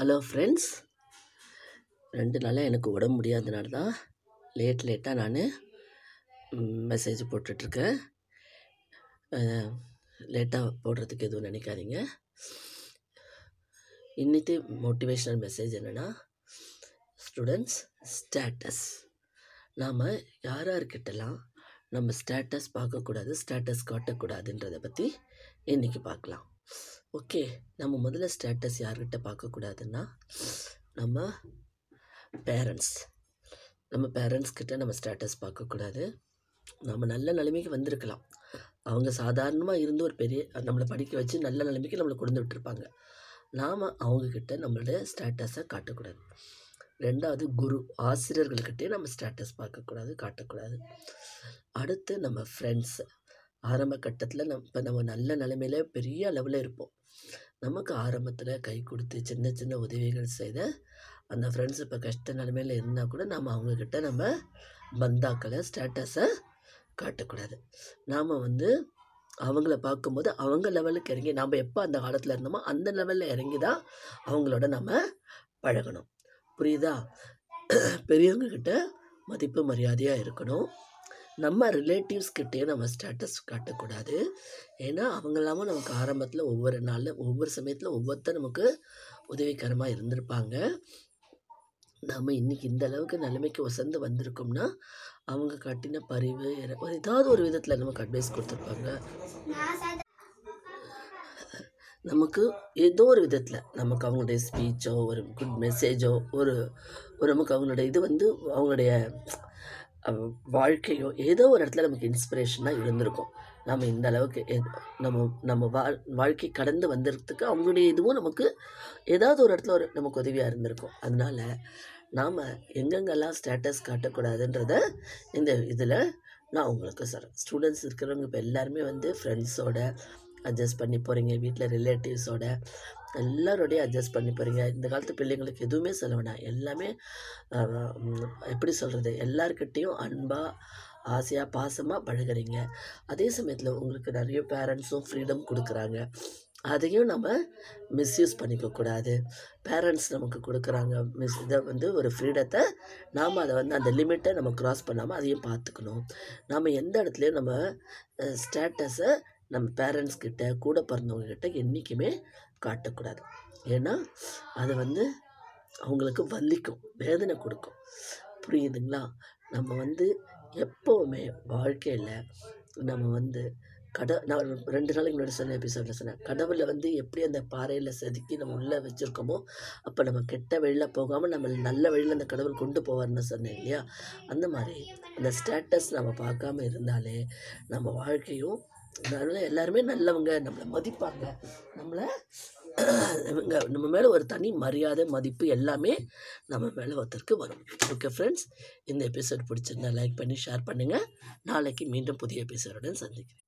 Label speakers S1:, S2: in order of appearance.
S1: Hello friends. ரெண்டு நாளாக எனக்கு உடம்பு முடியாதனால தான் லேட் லேட்டாக நான் மெசேஜ் போட்டுட்ருக்கேன். லேட்டாக போடுறதுக்கு எதுவும் நினைக்காதீங்க. இன்னித்து மோட்டிவேஷ்னல் மெசேஜ் என்னென்னா ஸ்டூடெண்ட்ஸ் ஸ்டேட்டஸ் நாம் யார் நம்ம ஸ்டேட்டஸ் பார்க்கக்கூடாது ஸ்டேட்டஸ் காட்டக்கூடாதுன்றதை பற்றி இன்றைக்கி பார்க்கலாம். ஓகே நம்ம முதல்ல ஸ்டேட்டஸ் யார்கிட்ட பார்க்கக்கூடாதுன்னா நம்ம பேரண்ட்ஸ் நம்ம பேரண்ட்ஸ் கிட்ட நம்ம ஸ்டேட்டஸ் பார்க்கக்கூடாது. நம்ம நல்ல நிலைமைக்கு வந்திருக்கலாம். அவங்க சாதாரணமாக இருந்து ஒரு பெரிய நம்மளை படிக்க வச்சு நல்ல நிலைமைக்கு நம்மளை கொண்டு விட்டுருப்பாங்க. நாம் அவங்கக்கிட்ட நம்மளோட ஸ்டேட்டஸை காட்டக்கூடாது. ரெண்டாவது குரு ஆசிரியர்கள்கிட்டே நம்ம ஸ்டேட்டஸ் பார்க்கக்கூடாது காட்டக்கூடாது. அடுத்து நம்ம ஃப்ரெண்ட்ஸு ஆரம்ப கட்டத்தில் நம்ம இப்போ நம்ம நல்ல நிலைமையில் பெரிய லெவலில் இருப்போம். நமக்கு ஆரம்பத்தில் கை கொடுத்து சின்ன சின்ன உதவிகள் செய்த அந்த ஃப்ரெண்ட்ஸ் இப்போ கஷ்ட நிலைமையில் இருந்தால் கூட நம்ம அவங்கக்கிட்ட நம்ம பந்தாக்களை ஸ்டேட்டஸை காட்டக்கூடாது. நாம் வந்து அவங்கள பார்க்கும்போது அவங்க லெவலுக்கு இறங்கி நாம் எப்போ அந்த காலத்தில் இருந்தோமோ அந்த லெவலில் இறங்கி தான் அவங்களோட நம்ம பழகணும். புரியுதா? பெரியவங்கக்கிட்ட மதிப்பு மரியாதையாக இருக்கணும். நம்ம ரிலேட்டிவ்ஸ்கிட்டே நம்ம ஸ்டேட்டஸ் காட்டக்கூடாது. ஏன்னா அவங்க இல்லாமல் நமக்கு ஆரம்பத்தில் ஒவ்வொரு நாளில் ஒவ்வொரு சமயத்தில் ஒவ்வொருத்தர் நமக்கு உதவிகரமாக இருந்திருப்பாங்க. நம்ம இன்றைக்கி இந்த அளவுக்கு நிலைமைக்கு வசந்து வந்திருக்கோம்னா அவங்க காட்டின பரிவு ஒரு ஏதாவது ஒரு விதத்தில் நமக்கு அட்வைஸ் கொடுத்துருப்பாங்க. நமக்கு ஏதோ ஒரு விதத்தில் நமக்கு அவங்களுடைய ஸ்பீச்சோ ஒரு குட் மெசேஜோ ஒரு ஒரு நமக்கு அவங்களுடைய இது வந்து அவங்களுடைய வாழ்க்கையோ ஏதோ ஒரு இடத்துல நமக்கு இன்ஸ்பிரேஷனாக இருந்திருக்கும். நம்ம இந்த அளவுக்கு எ- நம்ம நம்ம வாழ் வாழ்க்கை கடந்து வந்ததுக்கு அவங்களுடைய இதுவும் நமக்கு ஏதாவது ஒரு இடத்துல ஒரு நமக்கு உதவியாக இருந்திருக்கும். அதனால நாம் எங்கெங்கெல்லாம் ஸ்டேட்டஸ் காட்டக்கூடாதுன்றத இந்த இதில் நான் உங்களுக்கு சொல்கிறேன் ஸ்டூடெண்ட்ஸ் இருக்கிறவங்க இப்போ எல்லாருமே வந்து ஃப்ரெண்ட்ஸோட அட்ஜஸ்ட் பண்ணி போகிறீங்க வீட்டில் ரிலேட்டிவ்ஸோட எல்லாரோடையும் அட்ஜஸ்ட் பண்ணி போகிறீங்க இந்த காலத்து பிள்ளைங்களுக்கு எதுவுமே சொல்ல வேணாம். எல்லாமே எப்படி சொல்கிறது எல்லார்கிட்டேயும் அன்பாக ஆசையாக பாசமாக பழகுறீங்க. அதே சமயத்தில் உங்களுக்கு நிறைய பேரண்ட்ஸும் ஃப்ரீடம் கொடுக்குறாங்க. அதையும் நம்ம மிஸ்யூஸ் பண்ணிக்கக்கூடாது பேரண்ட்ஸ் நமக்கு கொடுக்குறாங்க. மிஸ் இதை வந்து ஒரு ஃப்ரீடத்தை நாம் அதை வந்து அந்த லிமிட்டை நம்ம க்ராஸ் பண்ணாமல் அதையும் பார்த்துக்கணும். நாம் எந்த இடத்துலையும் நம்ம ஸ்டேட்டஸை நம்ம பேரண்ட்ஸ் கிட்ட கூட பிறந்தவங்க கிட்ட என்றைக்குமே காட்டக்கூடாது. ஏன்னா அது வந்து அவங்களுக்கு வலிக்கும் வேதனை கொடுக்கும். புரியுதுங்களா? நம்ம வந்து எப்போவுமே வாழ்க்கையில் நம்ம வந்து கட நான் ரெண்டு நாளைக்கு முன்னாடி சொன்ன எபிசோடில் சொன்னேன். கடவுளை வந்து எப்படி அந்த பாறையில் செதுக்கி நம்ம உள்ளே வச்சுருக்கோமோ அப்போ நம்ம கெட்ட வழியில் போகாமல் நம்ம நல்ல வழியில் அந்த கடவுள் கொண்டு போவார்னு சொன்னேன் இல்லையா? அந்த மாதிரி அந்த ஸ்டேட்டஸ் நம்ம பார்க்காம இருந்தாலே நம்ம வாழ்க்கையும் அதனால எல்லாருமே நல்லவங்க. நம்மளை மதிப்பாங்க. நம்மளை இவங்க நம்ம மேலே ஒரு தனி மரியாதை மதிப்பு எல்லாமே நம்ம மேலே ஒருத்தருக்கு வரும். ஓகே ஃப்ரெண்ட்ஸ் இந்த எபிசோட் பிடிச்சிருந்தா லைக் பண்ணி ஷேர் பண்ணுங்கள் நாளைக்கு மீண்டும் புதிய எபிசோடுடன் சந்திக்கிறேன்.